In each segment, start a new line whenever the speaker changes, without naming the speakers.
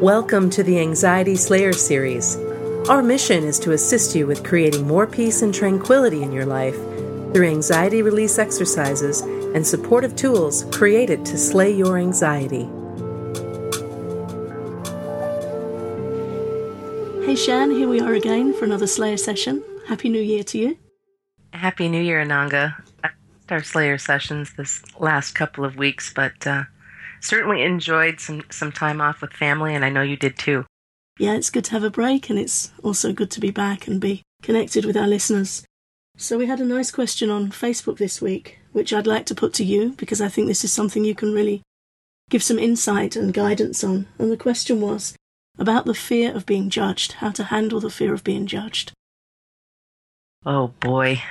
Welcome to the Anxiety Slayer series. Our mission is to assist you with creating more peace and tranquility in your life through anxiety release exercises and supportive tools created to slay your anxiety.
Hey Shan, here we are again for another Slayer session. Happy New Year to you.
Happy New Year, Ananga. I our Slayer sessions this last couple of weeks, but uh, certainly enjoyed some, some time off with family, and I know you did too.
Yeah, it's good to have a break, and it's also good to be back and be connected with our listeners. So, we had a nice question on Facebook this week, which I'd like to put to you because I think this is something you can really give some insight and guidance on. And the question was about the fear of being judged, how to handle the fear of being judged.
Oh boy,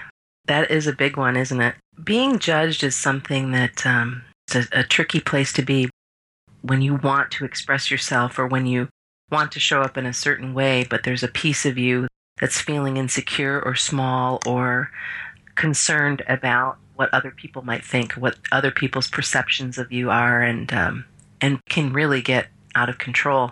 that is a big one, isn't it? Being judged is something that um, it's a, a tricky place to be when you want to express yourself or when you want to show up in a certain way, but there's a piece of you that's feeling insecure or small or concerned about what other people might think, what other people's perceptions of you are, and um, and can really get out of control.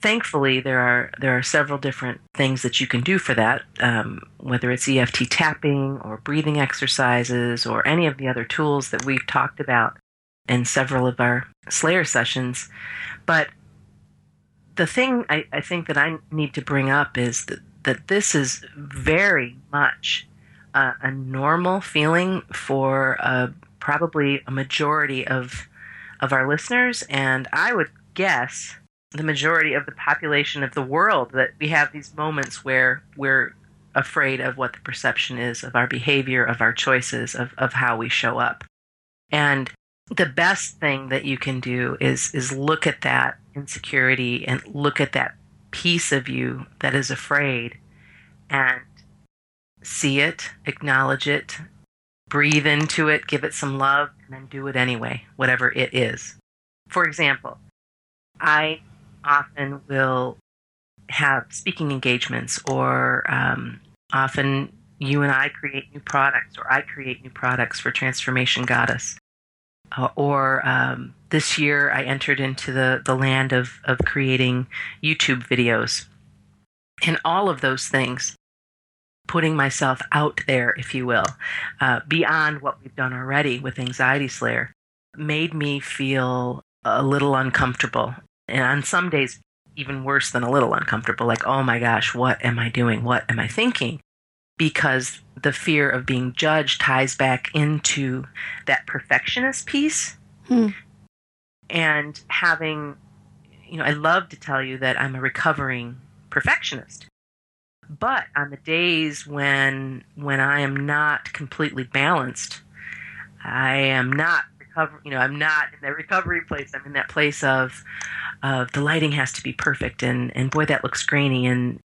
Thankfully, there are there are several different things that you can do for that, um, whether it's EFT tapping or breathing exercises or any of the other tools that we've talked about in several of our Slayer sessions. But the thing I, I think that I need to bring up is that, that this is very much a normal feeling for uh, probably a majority of of our listeners, and I would guess the majority of the population of the world that we have these moments where we're afraid of what the perception is of our behavior, of our choices, of, of how we show up. And the best thing that you can do is is look at that insecurity and look at that piece of you that is afraid and see it, acknowledge it, breathe into it, give it some love, and then do it anyway, whatever it is. For example, I often will have speaking engagements, or um, often you and I create new products, or I create new products for Transformation Goddess. Uh, or um, this year, I entered into the, the land of, of creating YouTube videos. And all of those things, putting myself out there, if you will, uh, beyond what we've done already with Anxiety Slayer, made me feel a little uncomfortable and on some days, even worse than a little uncomfortable, like, oh my gosh, what am I doing? What am I thinking? Because the fear of being judged ties back into that perfectionist piece.
Hmm.
And having, you know, I love to tell you that I'm a recovering perfectionist. But on the days when when I am not completely balanced, I am not you know, I'm not in that recovery place. I'm in that place of of the lighting has to be perfect and and boy that looks grainy and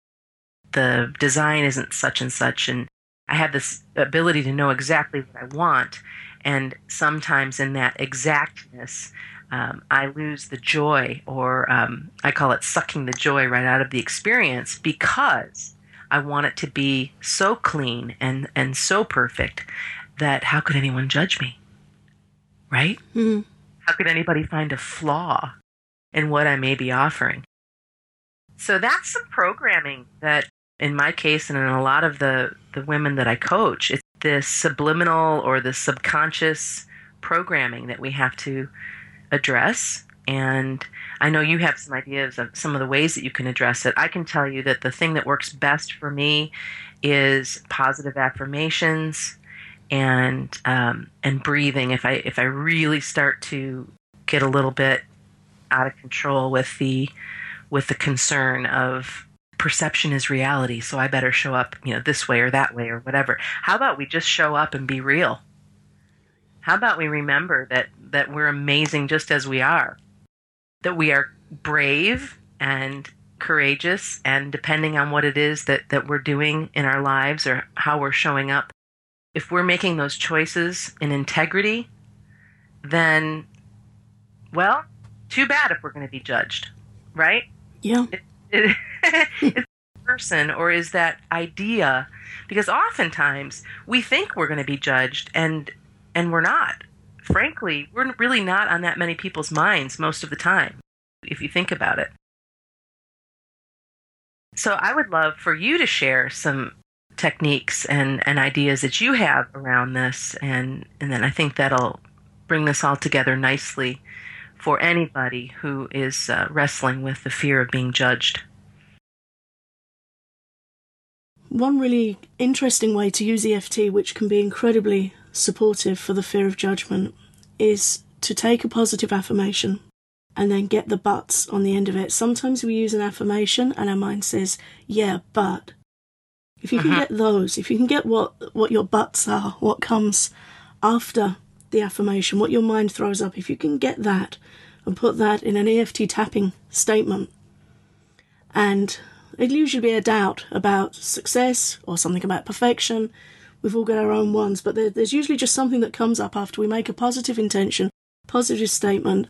the design isn't such and such. And I have this ability to know exactly what I want. And sometimes in that exactness um, I lose the joy or um, I call it sucking the joy right out of the experience because I want it to be so clean and and so perfect that how could anyone judge me right
Mm-hmm.
how could anybody find a flaw in what I may be offering? So that's some programming that, in my case, and in a lot of the, the women that I coach, it's this subliminal or the subconscious programming that we have to address. And I know you have some ideas of some of the ways that you can address it. I can tell you that the thing that works best for me is positive affirmations and um, and breathing. If I if I really start to get a little bit out of control with the with the concern of perception is reality, so I better show up, you know, this way or that way or whatever. How about we just show up and be real? How about we remember that that we're amazing just as we are? That we are brave and courageous and depending on what it is that that we're doing in our lives or how we're showing up if we're making those choices in integrity, then, well, too bad if we're going to be judged, right?
Yeah.
It, it, it's person or is that idea because oftentimes we think we're going to be judged and and we're not frankly we're really not on that many people's minds most of the time if you think about it. So I would love for you to share some techniques and, and ideas that you have around this and and then I think that'll bring this all together nicely for anybody who is uh, wrestling with the fear of being judged.
One really interesting way to use EFT, which can be incredibly supportive for the fear of judgment, is to take a positive affirmation and then get the buts on the end of it. Sometimes we use an affirmation and our mind says, yeah, but. If you can uh-huh. get those, if you can get what, what your buts are, what comes after the affirmation, what your mind throws up, if you can get that and put that in an EFT tapping statement, and it'll usually be a doubt about success or something about perfection. We've all got our own ones, but there, there's usually just something that comes up after we make a positive intention, positive statement.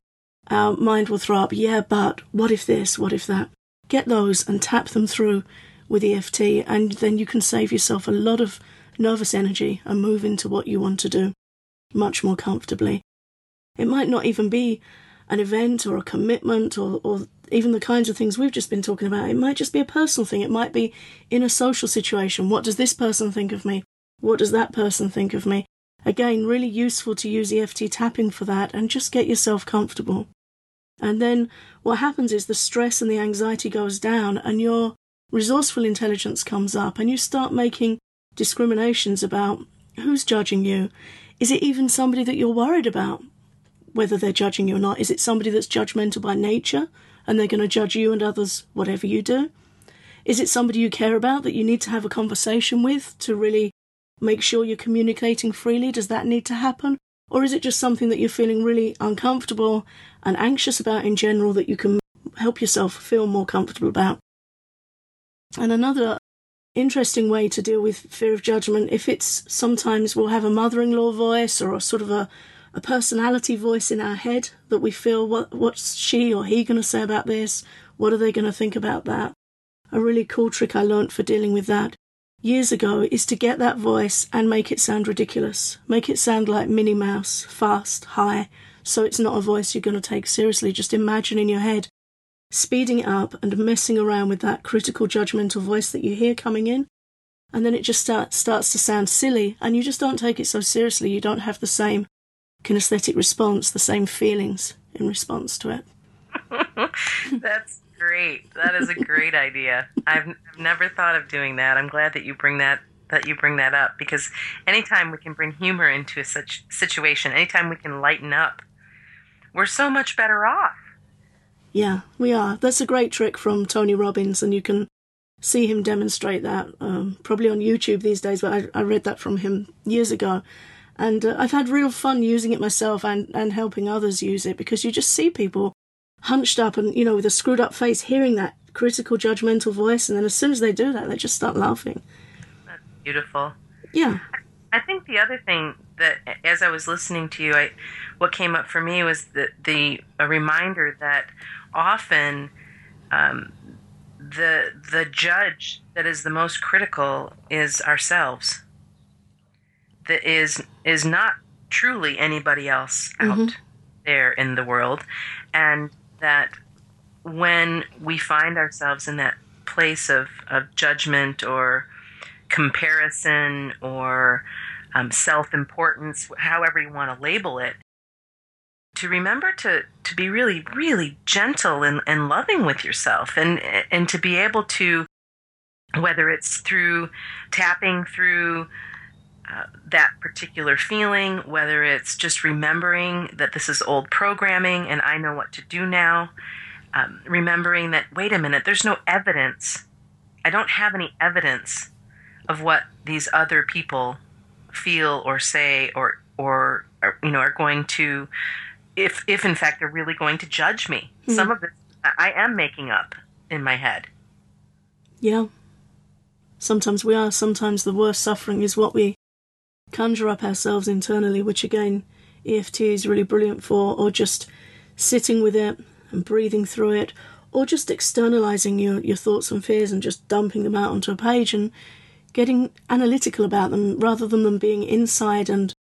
Our mind will throw up, yeah, but what if this, what if that? Get those and tap them through with EFT, and then you can save yourself a lot of nervous energy and move into what you want to do much more comfortably. It might not even be an event or a commitment or, or even the kinds of things we've just been talking about. It might just be a personal thing. It might be in a social situation. What does this person think of me? What does that person think of me? Again, really useful to use EFT tapping for that and just get yourself comfortable. And then what happens is the stress and the anxiety goes down and your resourceful intelligence comes up and you start making discriminations about who's judging you. Is it even somebody that you're worried about? Whether they're judging you or not. Is it somebody that's judgmental by nature and they're going to judge you and others whatever you do? Is it somebody you care about that you need to have a conversation with to really make sure you're communicating freely? Does that need to happen? Or is it just something that you're feeling really uncomfortable and anxious about in general that you can help yourself feel more comfortable about? And another interesting way to deal with fear of judgment, if it's sometimes we'll have a mother in law voice or a sort of a, a personality voice in our head that we feel what what's she or he going to say about this? What are they going to think about that? A really cool trick I learnt for dealing with that years ago is to get that voice and make it sound ridiculous. Make it sound like Minnie Mouse, fast, high, so it's not a voice you're going to take seriously. Just imagine in your head speeding it up and messing around with that critical judgmental voice that you hear coming in. And then it just start, starts to sound silly, and you just don't take it so seriously. You don't have the same kinesthetic response, the same feelings in response to it.
That's great. That is a great idea. I've, I've never thought of doing that. I'm glad that you bring that that you bring that up because anytime we can bring humor into a such situation, anytime we can lighten up, we're so much better off.
Yeah, we are. That's a great trick from Tony Robbins, and you can see him demonstrate that um, probably on YouTube these days. But I, I, read that from him years ago, and uh, I've had real fun using it myself and and helping others use it because you just see people hunched up and you know with a screwed up face, hearing that critical, judgmental voice, and then as soon as they do that, they just start laughing.
That's beautiful.
Yeah.
I think the other thing that, as I was listening to you, I, what came up for me was the the a reminder that often um, the the judge that is the most critical is ourselves. That is is not truly anybody else out mm-hmm. there in the world, and that when we find ourselves in that place of, of judgment or comparison or um, self importance, however you want to label it, to remember to to be really really gentle and, and loving with yourself and and to be able to whether it's through tapping through uh, that particular feeling whether it's just remembering that this is old programming and i know what to do now um, remembering that wait a minute there's no evidence i don't have any evidence of what these other people feel or say or or, or you know are going to if if in fact they're really going to judge me. Mm-hmm. Some of this I am making up in my head.
Yeah. Sometimes we are. Sometimes the worst suffering is what we conjure up ourselves internally, which again, EFT is really brilliant for, or just sitting with it and breathing through it, or just externalizing your, your thoughts and fears and just dumping them out onto a page and getting analytical about them rather than them being inside and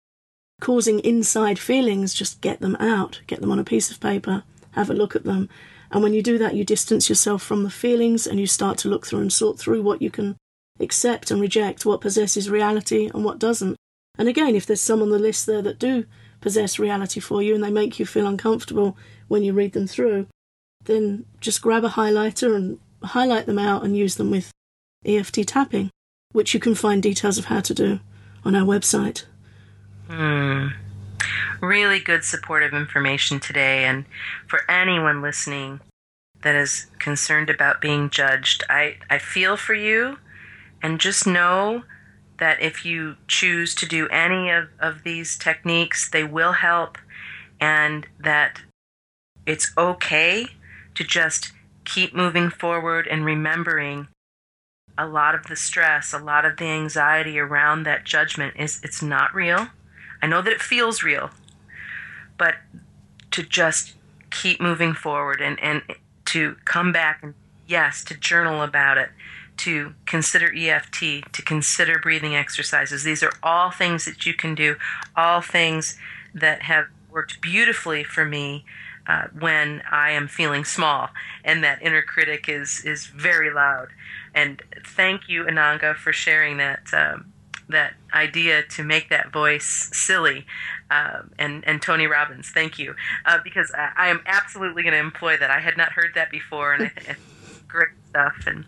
causing inside feelings, just get them out, get them on a piece of paper, have a look at them. And when you do that, you distance yourself from the feelings and you start to look through and sort through what you can accept and reject, what possesses reality and what doesn't. And again, if there's some on the list there that do possess reality for you and they make you feel uncomfortable when you read them through, then just grab a highlighter and highlight them out and use them with EFT tapping, which you can find details of how to do on our website.
Hmm. Really good supportive information today. And for anyone listening that is concerned about being judged, I, I feel for you. And just know that if you choose to do any of, of these techniques, they will help. And that it's okay to just keep moving forward and remembering a lot of the stress, a lot of the anxiety around that judgment is it's not real. I know that it feels real, but to just keep moving forward and, and to come back and yes, to journal about it, to consider EFT, to consider breathing exercises. These are all things that you can do, all things that have worked beautifully for me uh, when I am feeling small and that inner critic is is very loud. And thank you, Ananga, for sharing that um, that idea to make that voice silly. Um, and and Tony Robbins, thank you, uh, because I, I, am absolutely going to employ that. I had not heard that before, and I think great stuff. And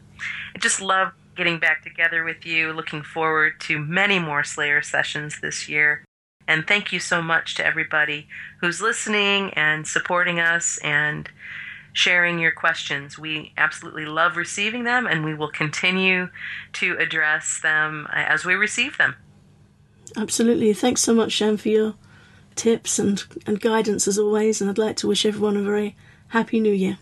I just love getting back together with you. Looking forward to many more Slayer sessions this year. And thank you so much to everybody who's listening and supporting us and sharing your questions. We absolutely love receiving them and we will continue to address them as we receive them.
Absolutely. Thanks so much, Shan, for your tips and, and guidance as always. And I'd like to wish everyone a very happy new year.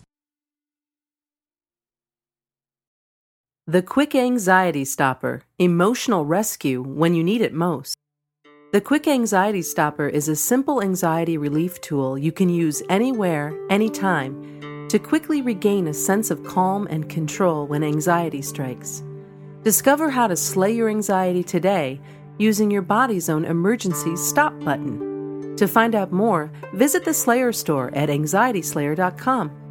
The Quick Anxiety Stopper Emotional Rescue when you need it most. The Quick Anxiety Stopper is a simple anxiety relief tool you can use anywhere, anytime, to quickly regain a sense of calm and control when anxiety strikes. Discover how to slay your anxiety today using your body's own emergency stop button. To find out more, visit the Slayer store at anxietyslayer.com